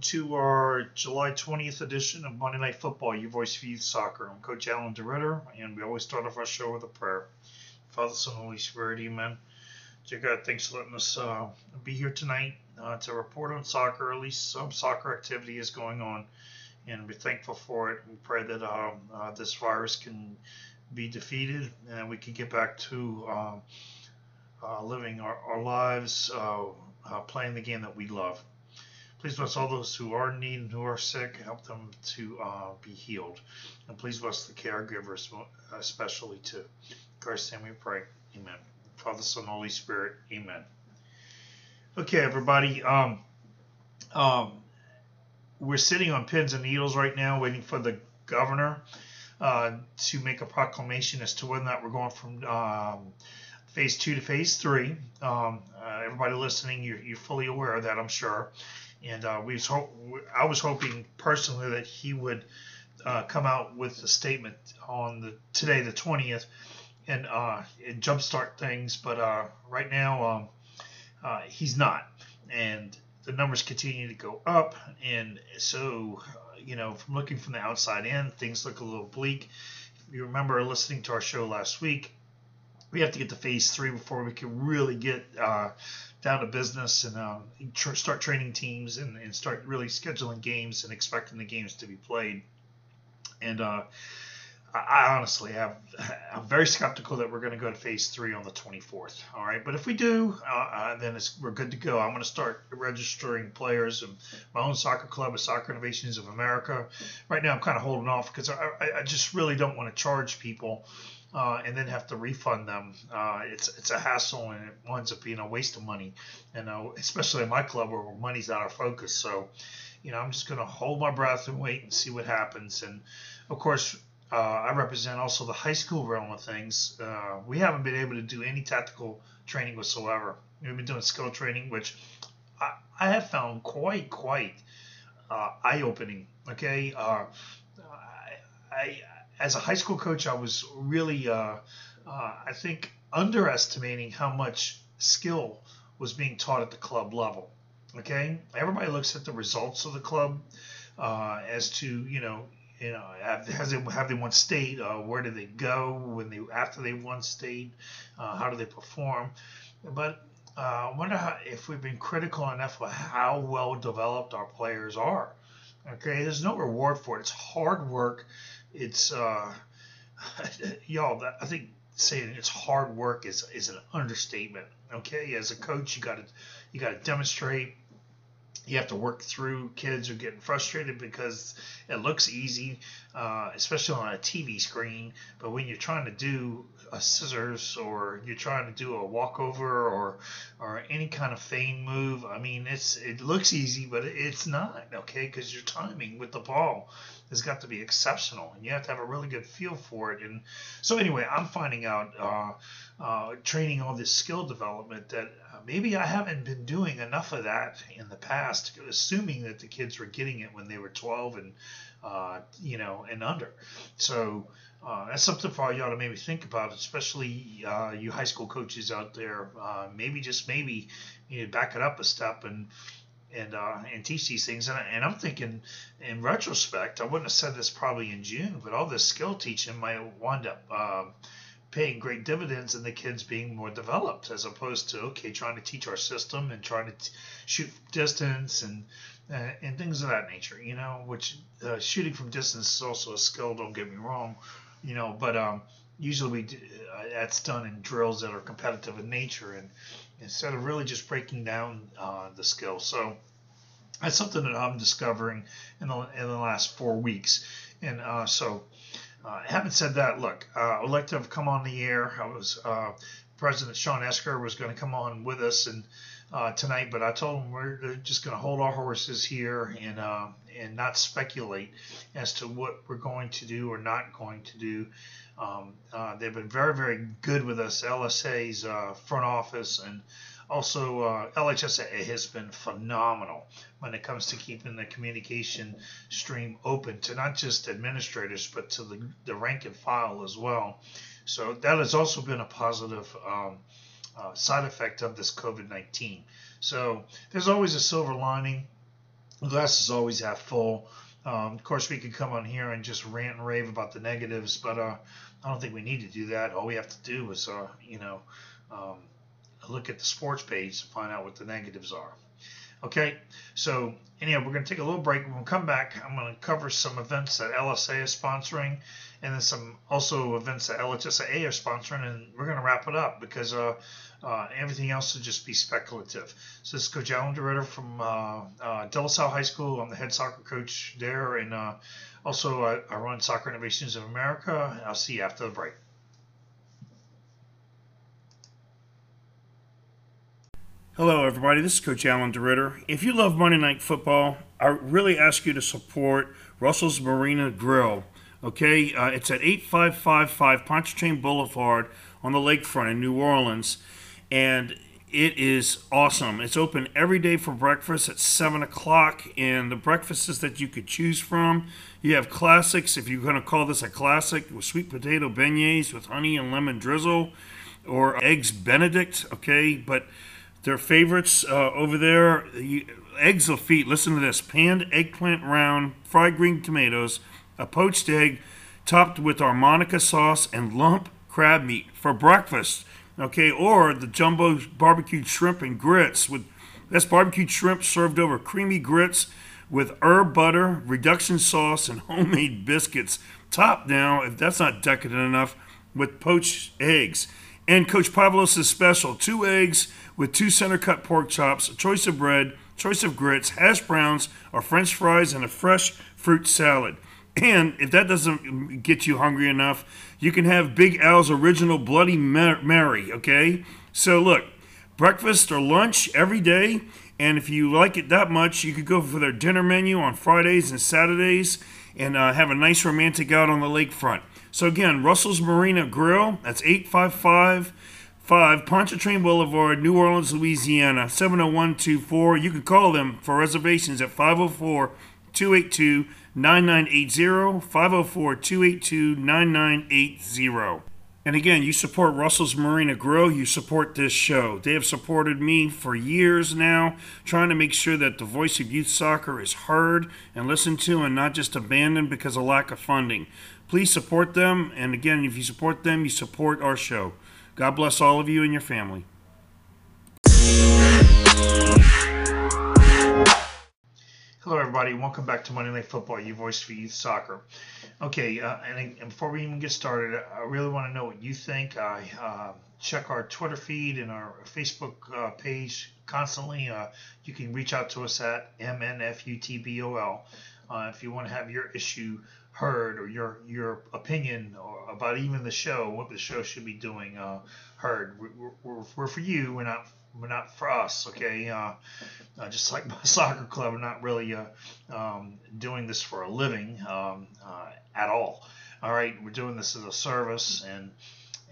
To our July 20th edition of Monday Night Football, your voice for youth soccer. I'm Coach Alan DeRitter, and we always start off our show with a prayer. Father, Son, Holy Spirit, Amen. Dear God, thanks for letting us uh, be here tonight uh, to report on soccer. At least some soccer activity is going on, and we're thankful for it. We pray that um, uh, this virus can be defeated and we can get back to um, uh, living our, our lives, uh, uh, playing the game that we love. Please bless all those who are in need and who are sick. Help them to uh, be healed. And please bless the caregivers, especially too. Christ's name we pray. Amen. Father, Son, Holy Spirit. Amen. Okay, everybody. Um, um, we're sitting on pins and needles right now, waiting for the governor uh, to make a proclamation as to whether or not we're going from um, phase two to phase three. Um, uh, everybody listening, you're, you're fully aware of that, I'm sure and uh, we was ho- I was hoping personally that he would uh, come out with a statement on the today, the twentieth, and uh, and jumpstart things. But uh, right now, um, uh, he's not, and the numbers continue to go up, and so you know, from looking from the outside in, things look a little bleak. If you remember listening to our show last week, we have to get to phase three before we can really get uh, down to business and um, tr- start training teams and, and, start really scheduling games and expecting the games to be played. And uh, I honestly have, I'm very skeptical that we're going to go to phase three on the 24th. All right. But if we do, uh, uh then we're good to go. I'm going to start registering players of my own soccer club, of Soccer Innovations of America. Right now, I'm kind of holding off because I, I just really don't want to charge people uh, and then have to refund them. Uh, it's it's a hassle and it winds up being a waste of money. And uh, especially in my club where money's not our focus. So, you know, I'm just to hold my breath and wait and see what happens. And of course, uh, I represent also the high school realm of things. Uh, we haven't been able to do any tactical training whatsoever. We've been doing skill training, which I, I have found quite quite uh, eye opening. Okay. I, I as a high school coach, I was really, uh, uh, I think, underestimating how much skill was being taught at the club level. Okay, everybody looks at the results of the club uh, as to you know, you know, have, has they have they won state? Uh, where do they go when they after they won state? Uh, how do they perform? But uh, I wonder how, if we've been critical enough of how well developed our players are. Okay, there's no reward for it. It's hard work it's uh, y'all. I think saying it's hard work is is an understatement. Okay, as a coach, you got to you got to demonstrate. You have to work through kids who are getting frustrated because it looks easy, uh, especially on a TV screen. But when you're trying to do a scissors or you're trying to do a walkover or or any kind of feign move, I mean, it's it looks easy, but it's not. Okay, because your timing with the ball has got to be exceptional, and you have to have a really good feel for it. And so, anyway, I'm finding out, uh, uh, training all this skill development that uh, maybe I haven't been doing enough of that in the past, assuming that the kids were getting it when they were 12 and uh, you know and under. So. Uh, that's something for y'all to maybe think about, especially uh, you high school coaches out there. maybe just maybe you know, back it up a step and and uh, and teach these things. And, I, and I'm thinking, in retrospect, I wouldn't have said this probably in June, but all this skill teaching might wind up uh, paying great dividends in the kids being more developed, as opposed to okay, trying to teach our system and trying to t- shoot distance and uh, and things of that nature. You know, which uh, shooting from distance is also a skill. Don't get me wrong. You know, but um, usually we do, uh, that's done in drills that are competitive in nature and instead of really just breaking down uh, the skill. So that's something that I'm discovering in the, in the last four weeks. And uh, so, uh, having said that, look, uh, I would like to have come on the air. I was uh, President Sean Esker was going to come on with us, and uh, tonight, but I told him we're just going to hold our horses here and uh, and not speculate as to what we're going to do or not going to do. Um, uh, they've been very, very good with us. LSA's front office and also uh, has been phenomenal when it comes to keeping the communication stream open to not just administrators but to the, the rank and file as well. So that has also been a positive um, uh, side effect of this COVID 19. So there's always a silver lining. The glass is always half full. Um, of course, we could come on here and just rant and rave about the negatives, but uh, I don't think we need to do that. All we have to do is, uh, you know, um, look at the sports page to find out what the negatives are. Okay, so anyhow, we're going to take a little break. When we come back, I'm going to cover some events that LSA is sponsoring, and then some also events that LHSA are sponsoring, and we're going to wrap it up because uh, uh, everything else will just be speculative. So this is Coach Alan DeRitter from uh, uh, High School. I'm the head soccer coach there, and uh, also I, I run Soccer Innovations of America. I'll see you after the break. Hello, everybody. This is Coach Alan DeRitter. If you love Monday Night Football, I really ask you to support Russell's Marina Grill. Okay, uh, it's at 8555 Pontchartrain Boulevard on the lakefront in New Orleans, and it is awesome. It's open every day for breakfast at 7 o'clock, and the breakfasts that you could choose from. You have classics, if you're going to call this a classic, with sweet potato beignets with honey and lemon drizzle, or eggs Benedict, okay, but their favorites uh, over there, eggs Lafitte. Listen to this: panned eggplant round, fried green tomatoes, a poached egg, topped with armonica sauce and lump crab meat for breakfast. Okay, or the jumbo barbecued shrimp and grits with that's barbecued shrimp served over creamy grits with herb butter, reduction sauce, and homemade biscuits. Topped now, if that's not decadent enough, with poached eggs. And Coach Pavlos' is special two eggs with two center cut pork chops, a choice of bread, choice of grits, hash browns, or french fries, and a fresh fruit salad. And if that doesn't get you hungry enough, you can have Big Al's original Bloody Mary, okay? So look, breakfast or lunch every day. And if you like it that much, you could go for their dinner menu on Fridays and Saturdays and uh, have a nice romantic out on the lakefront. So again, Russell's Marina Grill, that's 855 5 Pontchartrain Boulevard, New Orleans, Louisiana, 70124. You can call them for reservations at 504 282 9980. 504 282 9980. And again, you support Russell's Marina Grill, you support this show. They have supported me for years now, trying to make sure that the voice of youth soccer is heard and listened to and not just abandoned because of lack of funding. Please support them. And again, if you support them, you support our show. God bless all of you and your family. Hello, everybody. Welcome back to Monday Night Football, your voice for youth soccer. Okay, uh, and, and, before we even get started, I really want to know what you think. I uh, check our Twitter feed and our Facebook uh, page constantly. Uh, you can reach out to us at MNFUTBOL uh, if you want to have your issue heard or your your opinion or about even the show, what the show should be doing, uh, heard. We're, we're, we're, for you. We're not we're not for us. Okay. Uh, uh, just like my soccer club, we're not really uh, um, doing this for a living um, uh, at all. All right. We're doing this as a service and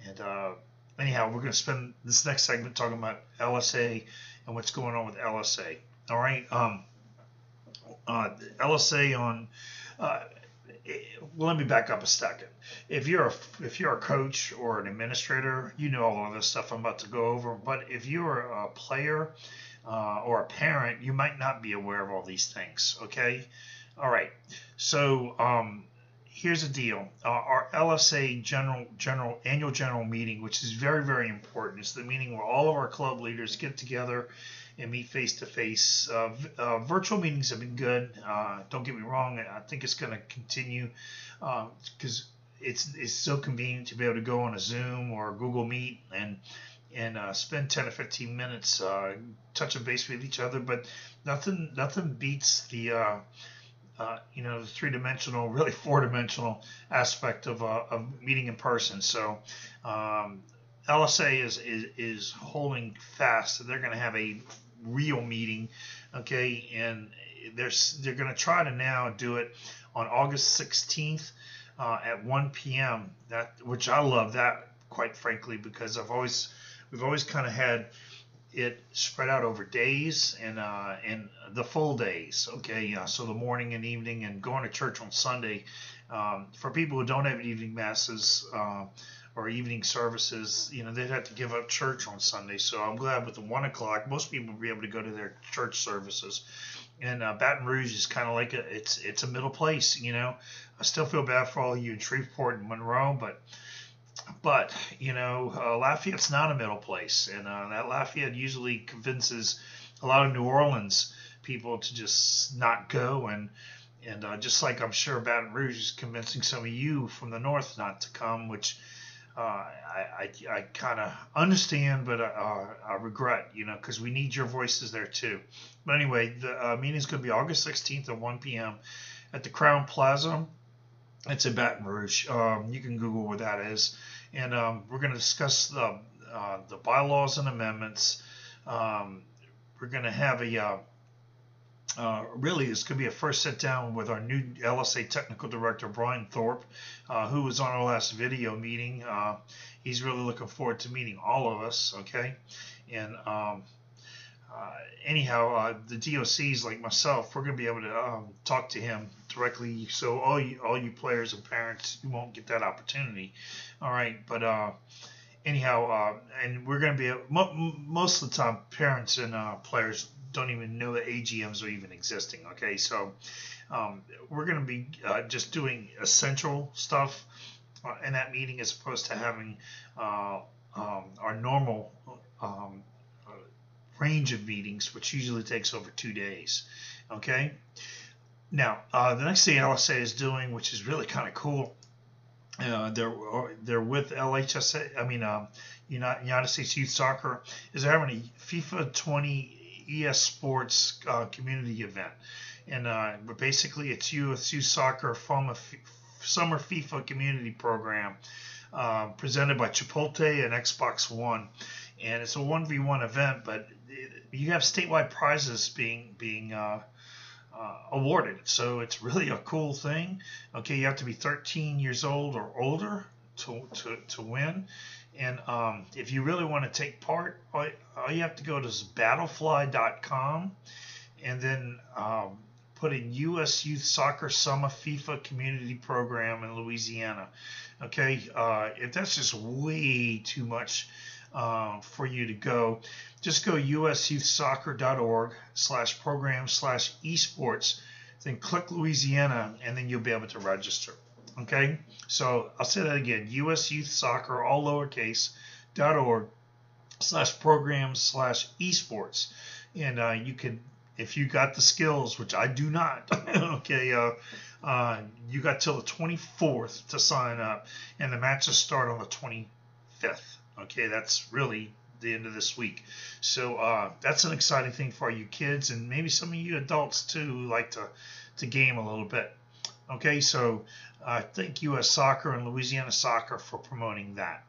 and uh, anyhow, we're going to spend this next segment talking about LSA and what's going on with LSA. All right. Um, LSA on let me back up a second. If you're a if you're a coach or an administrator, you know all of this stuff I'm about to go over. But if you're a player uh, or a parent, you might not be aware of all these things. Okay, all right. So um, here's the deal: uh, our LSA general general annual general meeting, which is very very important, is the meeting where all of our club leaders get together and meet face to face. Virtual meetings have been good. Uh, don't get me wrong. I think it's going to continue because uh, it's it's so convenient to be able to go on a Zoom or a Google Meet and and uh, spend 10 or 15 minutes uh, touching base with each other. But nothing nothing beats the uh, uh, you know the three dimensional, really four dimensional aspect of, of meeting in person. So. Um, LSA is, is is holding fast. They're going to have a real meeting, okay, and they're they're going to try to now do it on August 16th uh, at 1 p.m. That which I love that quite frankly because I've always we've always kind of had it spread out over days and uh, and the full days. Okay, uh, so the morning and evening and going to church on Sunday. Um, for people who don't have evening masses uh, or evening services, you know they'd have to give up church on Sunday. So I'm glad with the one o'clock, most people will be able to go to their church services. And uh, Baton Rouge is kind of like a it's it's a middle place. You know, I still feel bad for all you in Shreveport and Monroe, but but you know, uh, Lafayette's not a middle place, and uh, that Lafayette usually convinces a lot of New Orleans people to just not go, and and uh, just like I'm sure Baton Rouge is convincing some of you from the north not to come, which uh, I I, I kind of understand, but uh, I regret, you know, because we need your voices there too. But anyway, the uh, meeting's going to be August 16th at 1 p.m. at the Crowne Plaza. It's in Baton Rouge. Um, you can Google where that is and um, we're going to discuss the uh, the bylaws and amendments. Um, we're going to have a uh, really this could be a first sit down with our new LSA technical director Brian Thorpe, uh, who was on our last video meeting. Uh, he's really looking forward to meeting all of us. Okay, and um, uh, anyhow, uh, the DOCs like myself, we're going to be able to um, talk to him directly. So all you all you players and parents, you won't get that opportunity. All right, but uh, anyhow, uh, and we're going to be most of the time, parents and uh, players don't even know that AGMs are even existing. Okay, so um, we're going to be uh, just doing essential stuff in that meeting as opposed to having um, our normal. Um, range of meetings, which usually takes over two days. Okay. Now, uh, the next thing LSA is doing, which is really kind of cool, uh, they're they're with LHSA. I mean, um, United, States Youth Soccer is having a FIFA 20 ES Sports uh, community event, and uh, basically it's US Youth Soccer summer FIFA community program uh, presented by Chipotle and Xbox One, and it's a one v one event, but you have statewide prizes being being uh, uh, awarded. So it's really a cool thing. Okay, you have to be 13 years old or older to, to, to win. And um, if you really want to take part, all, all you have to go to battlefy.com and then um, put in U.S. Youth Soccer Summer FIFA Community Program in Louisiana. Okay, uh, if that's just way too much uh, for you to go, just go usyouthsoccer.org slash program slash esports, then click Louisiana, and then you'll be able to register. Okay, so I'll say that again: usyouthsoccer, all lowercase, dot org slash programs slash esports, and uh, you can, if you got the skills, which I do not, okay, uh, uh, you got till the 24th to sign up, and the matches start on the 25th. Okay, that's really the end of this week. So uh, that's an exciting thing for you kids and maybe some of you adults too who like to, to game a little bit. Okay, so uh, thank U.S. Soccer and Louisiana Soccer for promoting that.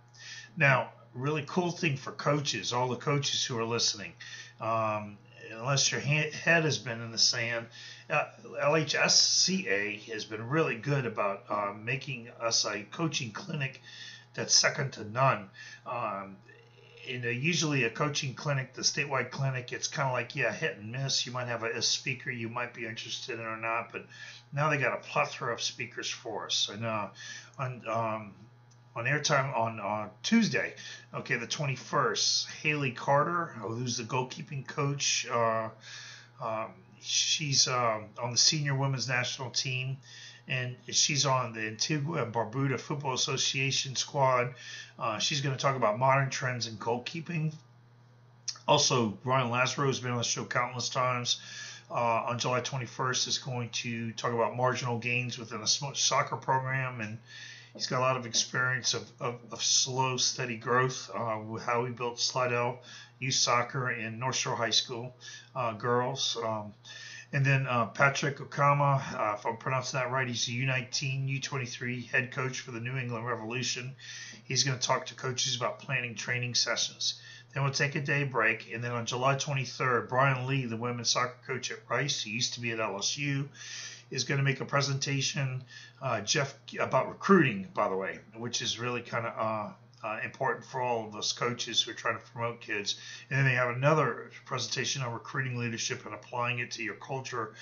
Now, really cool thing for coaches, all the coaches who are listening. Um, unless your head has been in the sand, uh, LHSCA has been really good about uh, making us a coaching clinic that's second to none. Um, in a, usually a coaching clinic, the statewide clinic, it's kind of like yeah, hit and miss. You might have a, a, speaker you might be interested in or not, but now they got a plethora of speakers for us. And uh, on um, on airtime on uh, Tuesday, okay, the 21st, Haley Carter, who's the goalkeeping coach. Uh, um, she's uh, on the senior women's national team and she's on the Antigua and Barbuda Football Association squad. Uh, she's going to talk about modern trends in goalkeeping. Also, Ryan Lazaro has been on the show countless times. Uh, on July 21st, is going to talk about marginal gains within a soccer program, and he's got a lot of experience of, of, of slow, steady growth. Uh, how he built Slidell Youth Soccer in North Shore High School uh, girls. Um, and then uh, Patrick Okama, uh, if I'm pronouncing that right, he's the U19, U23 head coach for the New England Revolution. He's going to talk to coaches about planning training sessions. Then we'll take a day break. And then on July 23rd, Brian Lee, the women's soccer coach at Rice, he used to be at LSU, is going to make a presentation, uh, Jeff, about recruiting, by the way, which is really kind of uh, important for all of us coaches who are trying to promote kids. And then they have another presentation on recruiting leadership and applying it to your culture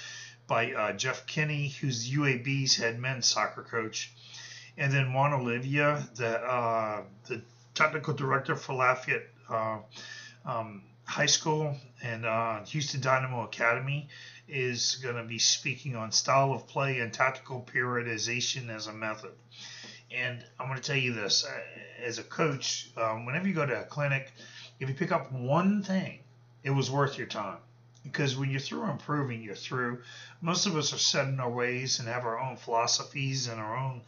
by uh, Jeff Kinney, who's UAB's head men's soccer coach. And then Juan Olivia, the, uh, the technical director for Lafayette uh, um, High School and uh, Houston Dynamo Academy, is going to be speaking on style of play and tactical periodization as a method. And I'm going to tell you this uh, as a coach, um, whenever you go to a clinic, if you pick up one thing, it was worth your time. Because when you're through improving, you're through. Most of us are set in our ways and have our own philosophies and our own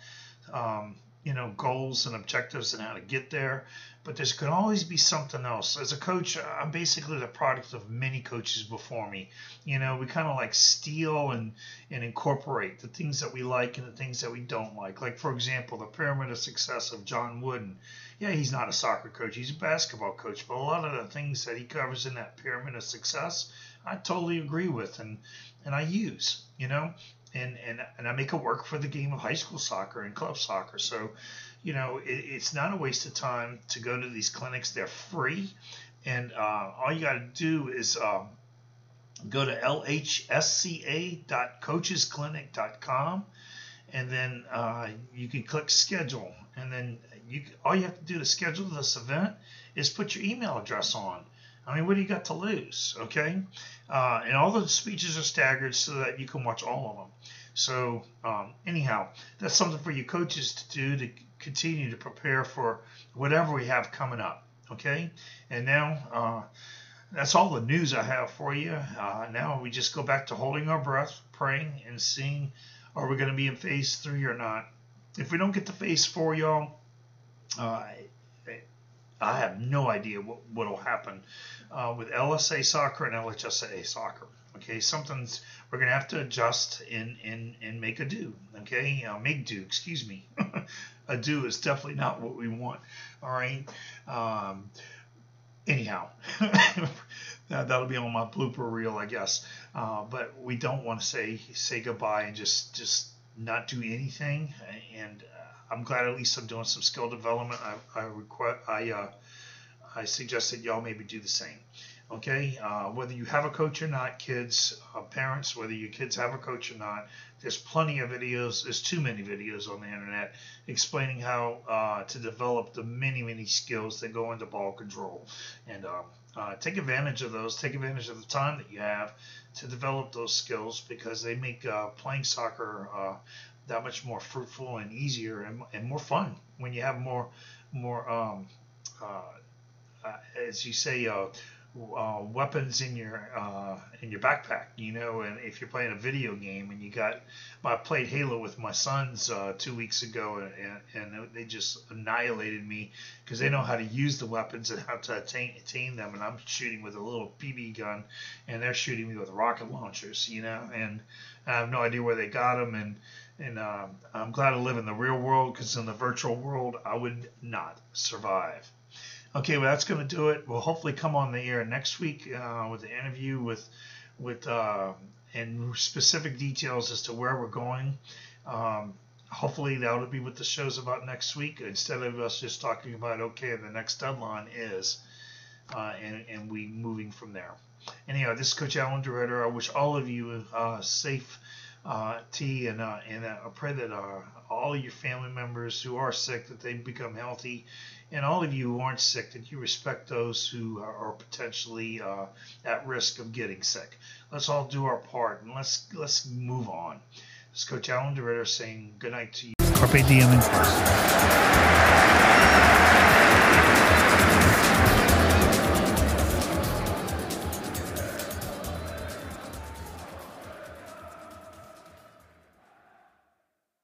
um, you know goals and objectives and how to get there but there's can always be something else. As a coach i'm basically the product of many coaches before me. You know we kind of like steal and and incorporate the things that we like and the things that we don't like. Like for example the pyramid of success of john wooden. Yeah he's not a soccer coach he's a basketball coach but a lot of the things that he covers in that pyramid of success i totally agree with and and i use you know and and and I make it work for the game of high school soccer and club soccer. So, you know, it, it's not a waste of time to go to these clinics. They're free, and uh, all you got to do is um, go to lhsca.coachesclinic.com, and then uh, you can click schedule, and then you all you have to do to schedule this event is put your email address on. I mean, what do you got to lose? Okay. Uh, and all the speeches are staggered so that you can watch all of them. So, um, anyhow, that's something for you coaches to do to continue to prepare for whatever we have coming up. Okay. And now, uh, that's all the news I have for you. Uh, now we just go back to holding our breath, praying, and seeing are we going to be in phase three or not. If we don't get to phase four, y'all, uh, I have no idea what will happen uh, with LSA soccer and LHSA soccer. Okay, something's we're gonna have to adjust and and and make a do. Okay, uh, make do. Excuse me. a do is definitely not what we want. All right. Um, anyhow, that, that'll be on my blooper reel, I guess. Uh, but we don't want to say say goodbye and just just not do anything. And I'm glad at least I'm doing some skill development. I I request I uh, I suggest that y'all maybe do the same. Okay, uh, whether you have a coach or not, kids, uh, parents, whether your kids have a coach or not, there's plenty of videos. There's too many videos on the internet explaining how uh, to develop the many, many skills that go into ball control. And uh, uh, take advantage of those. Take advantage of the time that you have to develop those skills because they make uh, playing soccer that much more fruitful and easier and, and more fun when you have more, more. Um, uh, as you say, uh, uh, weapons in your uh, in your backpack, you know. And if you're playing a video game and you got, I played Halo with my sons uh, two weeks ago, and, and they just annihilated me because they know how to use the weapons and how to attain, attain them. And I'm shooting with a little BB gun, and they're shooting me with rocket launchers, you know. And I have no idea where they got them, and and um, I'm glad to live in the real world because in the virtual world I would not survive. Okay, well that's going to do it. We'll hopefully come on the air next week uh, with an interview with with uh, and specific details as to where we're going. Um, hopefully that'll be what the show's about next week instead of us just talking about okay the next deadline is uh, and, and we moving from there. Anyhow, this is Coach Alan DeRitter. I wish all of you uh, safe uh, tea, and uh, and uh, I pray that uh, all your family members who are sick that they become healthy, and all of you who aren't sick that you respect those who are, are potentially uh, at risk of getting sick. Let's all do our part and let's let's move on. This is Coach Alan DeRitter saying good night to you. Carpe diem in